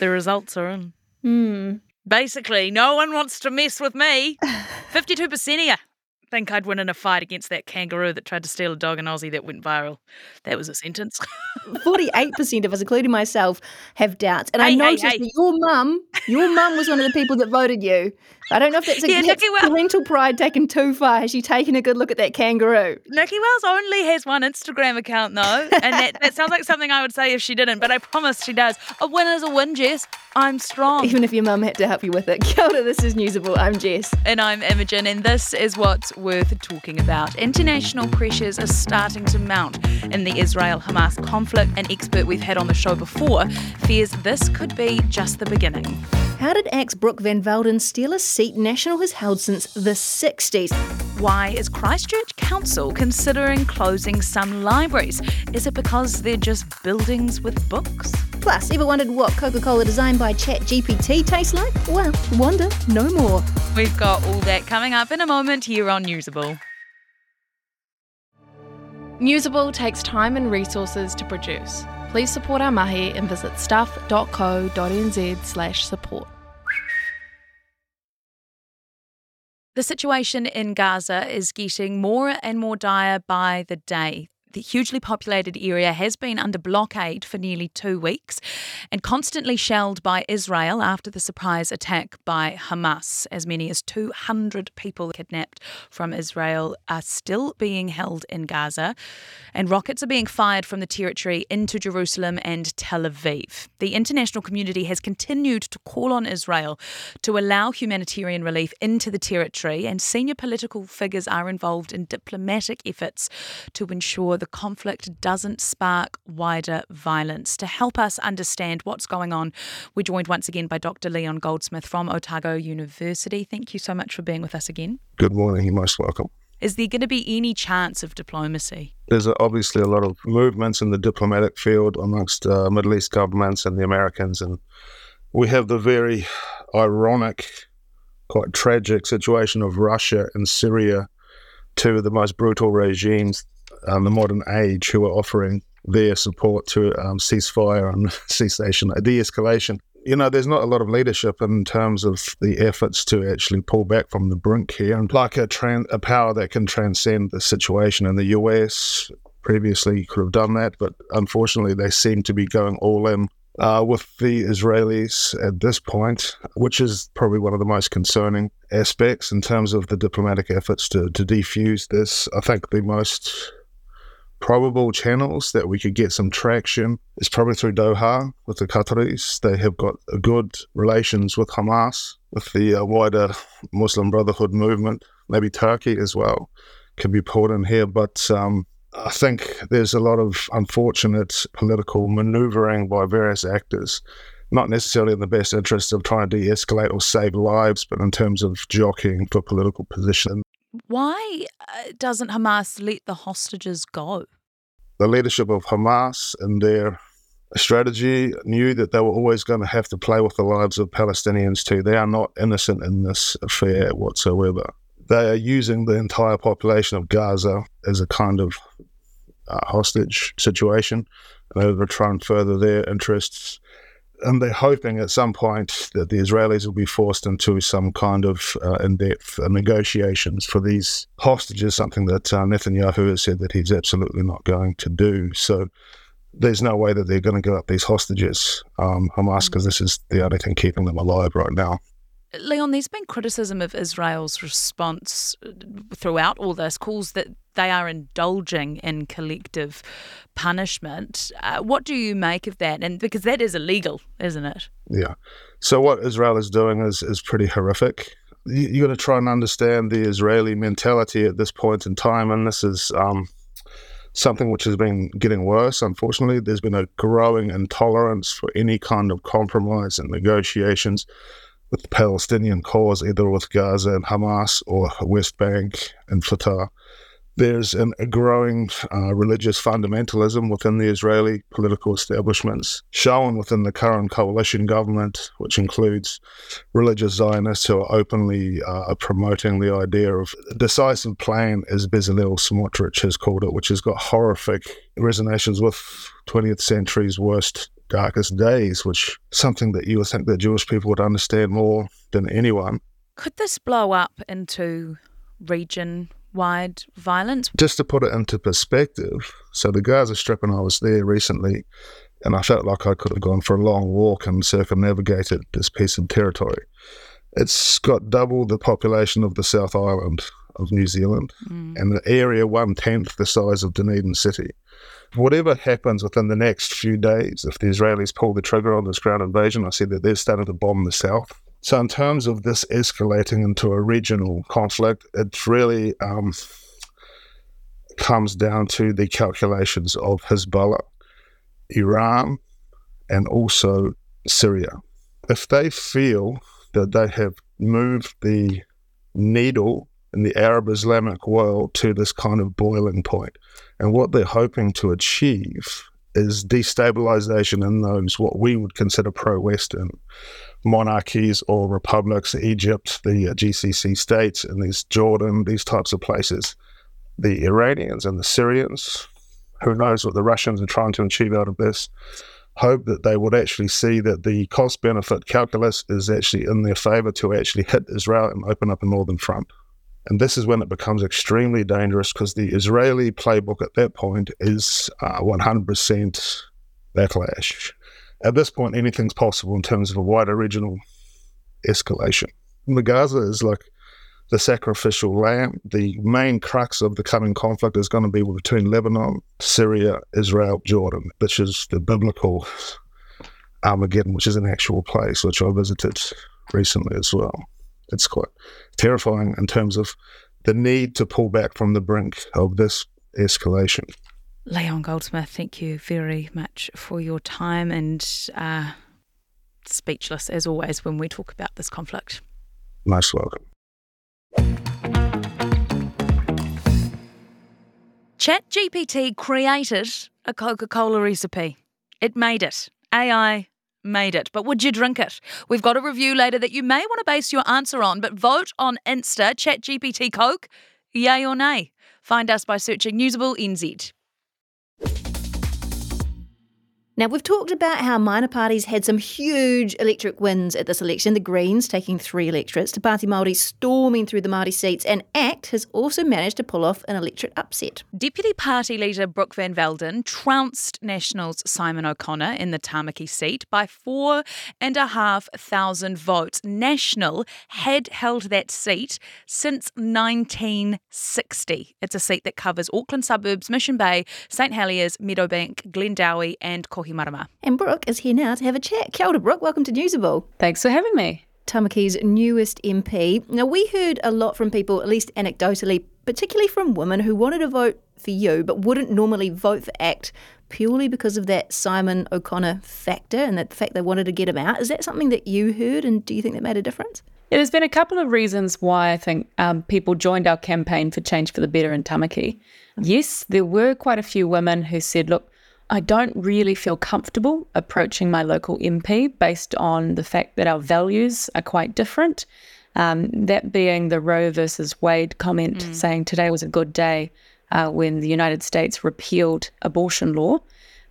The results are in. Hmm. Basically, no one wants to mess with me. 52% of you think I'd win in a fight against that kangaroo that tried to steal a dog in Aussie that went viral. That was a sentence. 48% of us, including myself, have doubts. And I Hey, hey, noticed hey. that your mum, your mum was one of the people that voted you. I don't know if that's, a, Yeah, that's Nikki Wel- parental pride taken too far. Has she taken a good look at that kangaroo? Nikki Wells only has one Instagram account though, and that, that sounds like something I would say if she didn't, but I promise she does. A win is a win, Jess. I'm strong. Even if your mum had to help you with it. Kia ora, this is Newsable. I'm Jess. And I'm Imogen, and this is what's worth talking about. International pressures are starting to mount in the Israel Hamas conflict. An expert we've had on the show before fears this could be just the beginning. How did ACT's Brooke Van Velden steal a seat National has held since the 60s? Why is Christchurch Council considering closing some libraries? Is it because they're just buildings with books? Plus, ever wondered what Coca Cola designed by ChatGPT tastes like? Well, wonder no more. We've got all that coming up in a moment here on Newsable. Newsable takes time and resources to produce. Please support our mahi and visit stuff.co.nz The situation in Gaza is getting more and more dire by the day. The hugely populated area has been under blockade for nearly two weeks and constantly shelled by Israel after the surprise attack by Hamas. As many as 200 people kidnapped from Israel are still being held in Gaza, and rockets are being fired from the territory into Jerusalem and Tel Aviv. The international community has continued to call on Israel to allow humanitarian relief into the territory, and senior political figures are involved in diplomatic efforts to ensure the conflict doesn't spark wider violence. To help us understand what's going on, we're joined once again by Dr. Leon Goldsmith from Otago University. Thank you so much for being with us again. Good morning. You're most welcome. Is there going to be any chance of diplomacy? There's obviously a lot of movements in the diplomatic field amongst uh, Middle East governments and the Americans, and we have the very ironic, quite tragic situation of Russia and Syria, two of the most brutal regimes in the modern age, who are offering their support to um, ceasefire and cessation, a de-escalation. You know, there's not a lot of leadership in terms of the efforts to actually pull back from the brink here, and like a, tran- a power that can transcend the situation in the US. Previously, could have done that, but unfortunately, they seem to be going all in uh, with the Israelis at this point, which is probably one of the most concerning aspects in terms of the diplomatic efforts to, to defuse this. I think the most probable channels that we could get some traction is probably through Doha with the Qataris. They have got good relations with Hamas, with the uh, wider Muslim Brotherhood movement, maybe Turkey as well could be pulled in here. But um, I think there's a lot of unfortunate political maneuvering by various actors, not necessarily in the best interest of trying to de escalate or save lives, but in terms of jockeying for political position. Why uh, doesn't Hamas let the hostages go? The leadership of Hamas and their strategy knew that they were always going to have to play with the lives of Palestinians too. They are not innocent in this affair whatsoever. They are using the entire population of Gaza as a kind of uh, hostage situation in order to try and further their interests. And they're hoping at some point that the Israelis will be forced into some kind of uh, in depth uh, negotiations for these hostages, something that uh, Netanyahu has said that he's absolutely not going to do. So there's no way that they're going to give up these hostages, um, Hamas, because this is the only thing keeping them alive right now. Leon, there's been criticism of Israel's response uh, throughout all this, calls that they are indulging in collective punishment. Uh, what do you make of that? And because that is illegal, isn't it? Yeah. So what Israel is doing is is pretty horrific. You, you got to try and understand the Israeli mentality at this point in time, and this is um, something which has been getting worse. Unfortunately, there's been a growing intolerance for any kind of compromise and negotiations with the Palestinian cause, either with Gaza and Hamas or West Bank and Fatah. There's an, a growing uh, religious fundamentalism within the Israeli political establishments, shown within the current coalition government, which includes religious Zionists who are openly uh, promoting the idea of a decisive plan, as Bezalel Smotrich has called it, which has got horrific resonations with 20th century's worst darkest days, which something that you would think that Jewish people would understand more than anyone. Could this blow up into region wide violence? Just to put it into perspective, so the Gaza Strip, and I was there recently, and I felt like I could have gone for a long walk and circumnavigated this piece of territory. It's got double the population of the South Island of New Zealand mm. and the area one tenth the size of Dunedin City. Whatever happens within the next few days, if the Israelis pull the trigger on this ground invasion, I said that they're starting to bomb the south. So, in terms of this escalating into a regional conflict, it really um, comes down to the calculations of Hezbollah, Iran, and also Syria. If they feel that they have moved the needle in the Arab Islamic world to this kind of boiling. And what they're hoping to achieve is destabilization in those what we would consider pro Western monarchies or republics, Egypt, the uh, GCC states, and these Jordan, these types of places. The Iranians and the Syrians, who knows what the Russians are trying to achieve out of this, hope that they would actually see that the cost benefit calculus is actually in their favor to actually hit Israel and open up a northern front. And this is when it becomes extremely dangerous because the Israeli playbook at that point is uh, 100% backlash. At this point, anything's possible in terms of a wider regional escalation. The Gaza is like the sacrificial lamb. The main crux of the coming conflict is going to be between Lebanon, Syria, Israel, Jordan, which is the biblical Armageddon, which is an actual place which I visited recently as well it's quite terrifying in terms of the need to pull back from the brink of this escalation. Leon Goldsmith, thank you very much for your time and uh, speechless as always when we talk about this conflict. Most welcome. ChatGPT created a Coca Cola recipe. It made it. AI made it, but would you drink it? We've got a review later that you may want to base your answer on, but vote on Insta, ChatGPT Coke, yay or nay. Find us by searching Newsable NZ. Now, we've talked about how minor parties had some huge electric wins at this election. The Greens taking three electorates, Te Pāti Māori storming through the Māori seats, and ACT has also managed to pull off an electorate upset. Deputy Party Leader Brooke Van Velden trounced Nationals Simon O'Connor in the Tamaki seat by four and a half thousand votes. National had held that seat since 1960. It's a seat that covers Auckland suburbs, Mission Bay, St Heliers, Meadowbank, Glendowie, and Kohi Kohimarama. And Brooke is here now to have a chat. Kia ora, Brooke. Welcome to Newsable. Thanks for having me. Tamaki's newest MP. Now, we heard a lot from people, at least anecdotally, particularly from women who wanted to vote for you but wouldn't normally vote for ACT purely because of that Simon O'Connor factor and that the fact they wanted to get him out. Is that something that you heard and do you think that made a difference? Yeah, there's been a couple of reasons why I think um, people joined our campaign for Change for the Better in Tamaki. Yes, there were quite a few women who said, look, I don't really feel comfortable approaching my local MP based on the fact that our values are quite different. Um, that being the Roe versus Wade comment mm. saying today was a good day uh, when the United States repealed abortion law.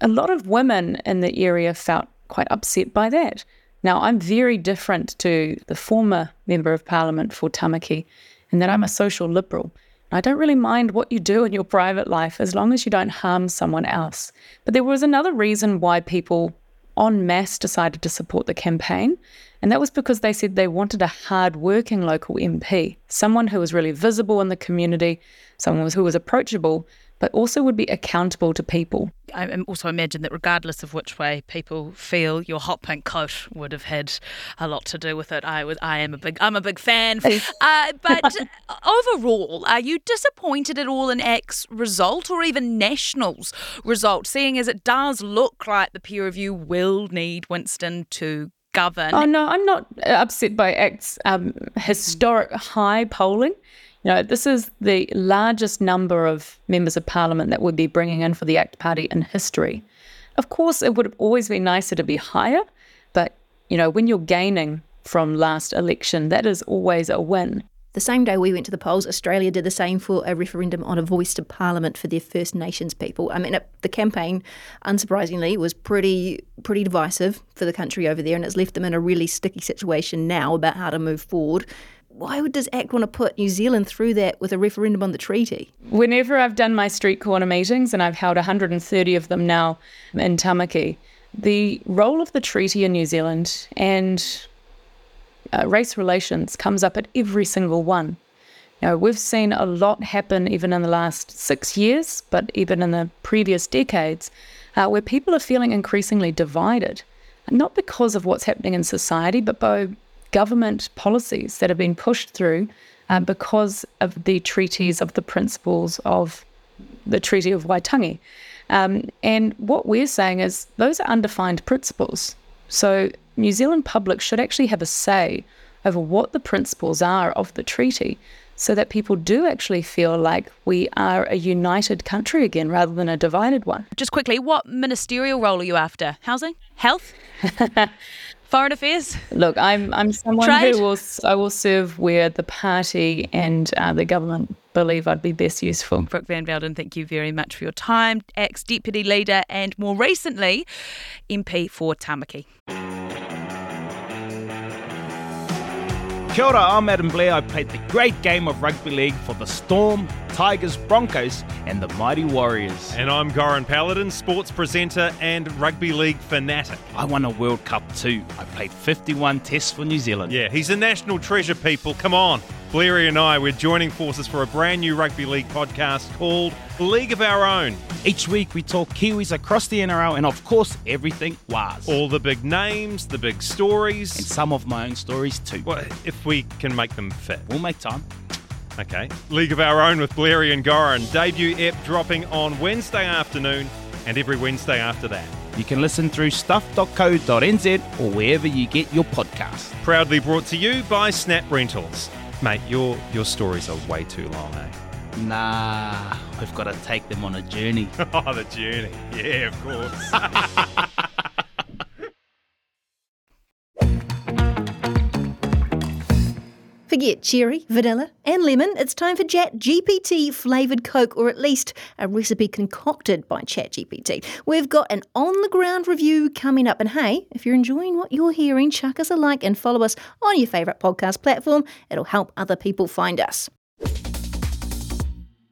A lot of women in the area felt quite upset by that. Now, I'm very different to the former Member of Parliament for Tamaki in that I'm a social liberal. I don't really mind what you do in your private life as long as you don't harm someone else. But there was another reason why people en masse decided to support the campaign, and that was because they said they wanted a hard-working local MP, someone who was really visible in the community, someone who was approachable, but also would be accountable to people. I also imagine that regardless of which way people feel, your hot pink coat would have had a lot to do with it. I was, I am a big, I'm a big fan. Uh, but overall, are you disappointed at all in ACT's result, or even National's result, seeing as it does look like the peer review will need Winston to govern? Oh no, I'm not upset by ACT's um, historic high polling. You know, this is the largest number of members of parliament that we'd be bringing in for the ACT Party in history. Of course, it would have always been nicer to be higher, but you know, when you're gaining from last election, that is always a win. The same day we went to the polls, Australia did the same for a referendum on a voice to Parliament for their First Nations people. I mean, it, the campaign, unsurprisingly, was pretty pretty divisive for the country over there, and it's left them in a really sticky situation now about how to move forward. Why would, does ACT want to put New Zealand through that with a referendum on the treaty? Whenever I've done my street corner meetings, and I've held 130 of them now in Tamaki, the role of the treaty in New Zealand and uh, race relations comes up at every single one. Now, we've seen a lot happen even in the last six years, but even in the previous decades, uh, where people are feeling increasingly divided, not because of what's happening in society, but by government policies that have been pushed through uh, because of the treaties of the principles of the Treaty of Waitangi. Um, and what we're saying is those are undefined principles. So New Zealand public should actually have a say over what the principles are of the treaty so that people do actually feel like we are a united country again rather than a divided one. Just quickly, what ministerial role are you after? Housing? Health? Foreign affairs? Look, I'm I'm someone Trade? who will I will serve where the party and uh, the government believe I'd be best useful. Brooke Van Velden, thank you very much for your time. ACT deputy leader and more recently, MP for Tamaki. Kia ora, I'm Adam Blair. I played the great game of rugby league for the Storm, Tigers, Broncos, and the Mighty Warriors. And I'm Goran Paladin, sports presenter and rugby league fanatic. I won a World Cup too. I played 51 tests for New Zealand. Yeah, he's a national treasure, people. Come on. Blairy and I, we're joining forces for a brand new rugby league podcast called League of Our Own. Each week we talk Kiwis across the NRL and, of course, everything was. All the big names, the big stories. And some of my own stories too. Well, if we can make them fit. We'll make time. Okay. League of Our Own with Blairy and Goran. Debut ep dropping on Wednesday afternoon and every Wednesday after that. You can listen through stuff.co.nz or wherever you get your podcast. Proudly brought to you by Snap Rentals. Mate, your your stories are way too long, eh? Nah, we've got to take them on a journey. Oh, the journey. Yeah, of course. Forget cherry, vanilla, and lemon. It's time for Chat GPT flavoured Coke, or at least a recipe concocted by ChatGPT. We've got an on the ground review coming up. And hey, if you're enjoying what you're hearing, chuck us a like and follow us on your favourite podcast platform. It'll help other people find us.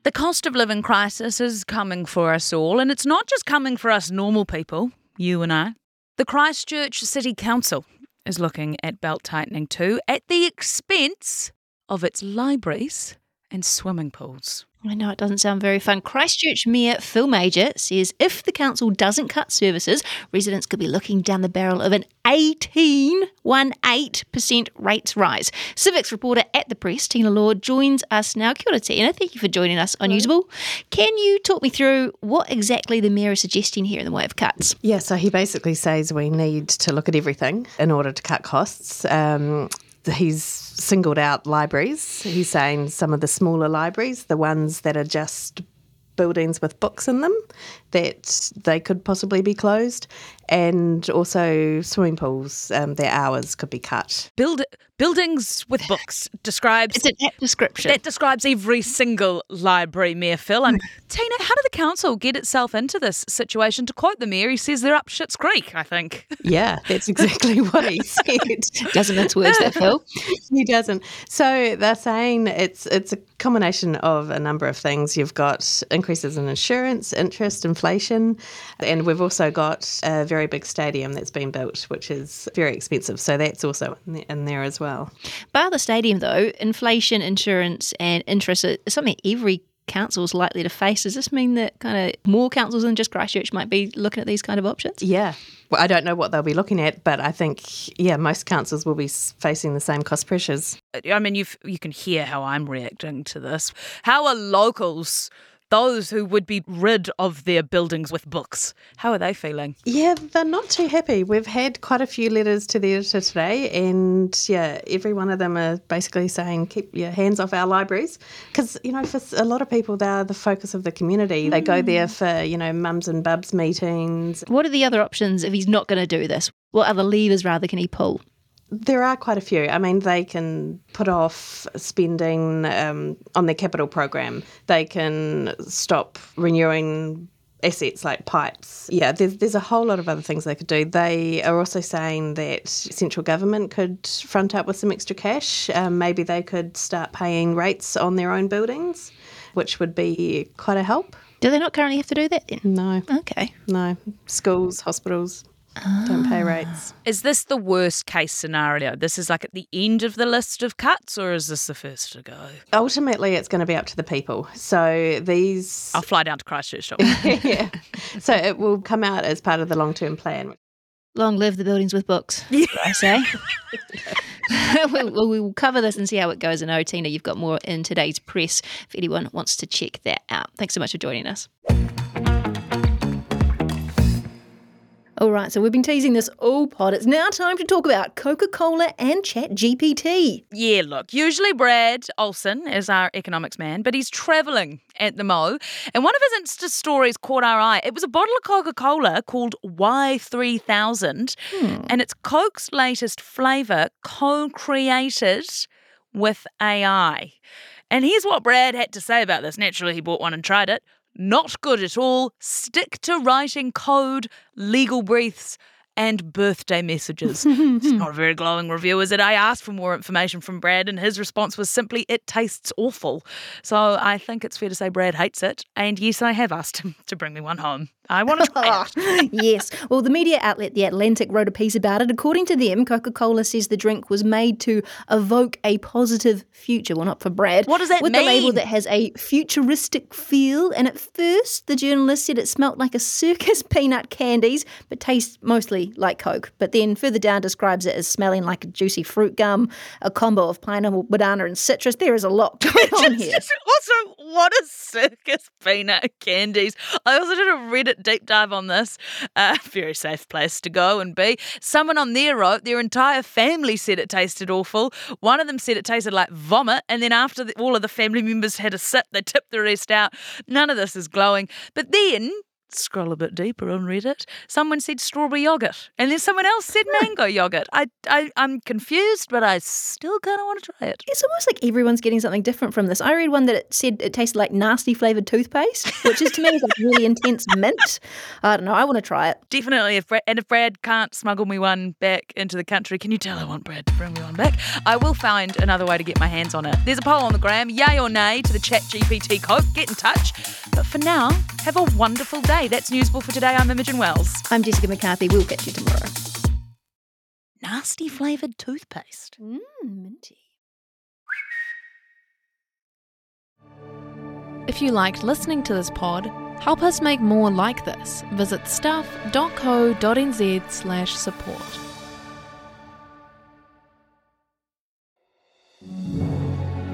The cost of living crisis is coming for us all, and it's not just coming for us normal people, you and I. The Christchurch City Council is looking at belt tightening too, at the expense of its libraries and swimming pools. I know it doesn't sound very fun. Christchurch Mayor Phil Mauger says if the council doesn't cut services, residents could be looking down the barrel of an 18, 18% rates rise. Civics reporter at the press, Tina Law, joins us now. Kia ora, Tina. Thank you for joining us on Newsable. Can you talk me through what exactly the mayor is suggesting here in the way of cuts? Yeah, so he basically says we need to look at everything in order to cut costs. Um, he's singled out libraries. He's saying some of the smaller libraries, the ones that are just buildings with books in them, that they could possibly be closed, and also swimming pools, um, their hours could be cut. Build buildings with books describes It's an apt description. that describes every single library, Mayor Phil. And Tina, how did the council get itself into this situation? To quote the mayor, he says they're up Shit's Creek. I think. Yeah, that's exactly what he said. Doesn't mince words, that Phil. he doesn't. So they're saying it's it's a combination of a number of things. You've got increases in insurance, interest, inflation, and we've also got a very big stadium that's been built, which is very expensive. So that's also in there, as well. Bar the stadium, though, inflation, insurance, and interest is something every council is likely to face. Does this mean that kind of more councils than just Christchurch might be looking at these kind of options? Yeah. Well, I don't know what they'll be looking at, but I think yeah, most councils will be facing the same cost pressures. I mean, you you can hear how I'm reacting to this. How are locals, those who would be rid of their buildings with books, how are they feeling? Yeah, they're not too happy. We've had quite a few letters to the editor today, and yeah, every one of them are basically saying keep your hands off our libraries because you know for a lot of people they're the focus of the community. They go mm. there for you know mums and bubs meetings. What are the other options if he's not going to do this? What other levers, rather, can he pull? There are quite a few. I mean, they can put off spending um, on their capital program. They can stop renewing assets like pipes. Yeah, there's, there's a whole lot of other things they could do. They are also saying that central government could front up with some extra cash. Um, maybe they could start paying rates on their own buildings, which would be quite a help. Do they not currently have to do that then? No, Okay. no. Schools, hospitals don't pay rates. Ah. Is this the worst case scenario? This is like at the end of the list of cuts, or is this the first to go? Ultimately, it's going to be up to the people. So these. I'll fly down to Christchurch. yeah. So it will come out as part of the long term plan. Long live the buildings with books, I say. we, we we will cover this and see how it goes. And oh, Tina, you've got more in today's press if anyone wants to check that out. Thanks so much for joining us. All right, so we've been teasing this all pod. It's now time to talk about Coca Cola and Chat GPT. Yeah, look, usually Brad Olson is our economics man, but he's travelling at the Mo. And one of his Insta stories caught our eye. It was a bottle of Coca Cola called Y3000, hmm. and it's Coke's latest flavour co created with AI. And here's what Brad had to say about this. Naturally, he bought one and tried it. Not good at all. Stick to writing code, legal briefs, and birthday messages. it's not a very glowing review, is it? I asked for more information from Brad, and his response was simply, it tastes awful. So I think it's fair to say Brad hates it. And yes, I have asked him to bring me one home. I want to try it. yes. Well, the media outlet The Atlantic wrote a piece about it. According to them, Coca Cola says the drink was made to evoke a positive future. Well, not for Brad. What does that mean? With the label that has a futuristic feel. And at first, the journalist said it smelt like a circus peanut candies, but tastes mostly like Coke. But then further down describes it as smelling like a juicy fruit gum, a combo of pineapple, banana, and citrus. There is a lot going on here. also, what a circus peanut candies. I also did a Reddit deep dive on this. Uh, very safe place to go and be. Someone on there wrote their entire family said it tasted awful. One of them said it tasted like vomit, and then after the, all of the family members had a sip, they tipped the rest out. None of this is glowing. But then. Scroll a bit deeper on Reddit. Someone said strawberry yogurt, and then someone else said hmm. mango yogurt. I, I, I'm confused, but I still kind of want to try it. It's almost like everyone's getting something different from this. I read one that it said it tasted like nasty flavoured toothpaste, which is to me is like really intense mint. I don't know. I want to try it. Definitely, if Brad, and if Brad can't smuggle me one back into the country, can you tell I want Brad to bring me one back? I will find another way to get my hands on it. There's a poll on the gram, yay or nay to the Chat GPT Coke. Get in touch. But for now, have a wonderful day. That's Newsable for today. I'm Imogen Wells. I'm Jessica McCarthy. We'll catch you tomorrow. Nasty flavoured toothpaste. Mmm, minty. If you liked listening to this pod, help us make more like this. Visit stuff.co.nz slash support.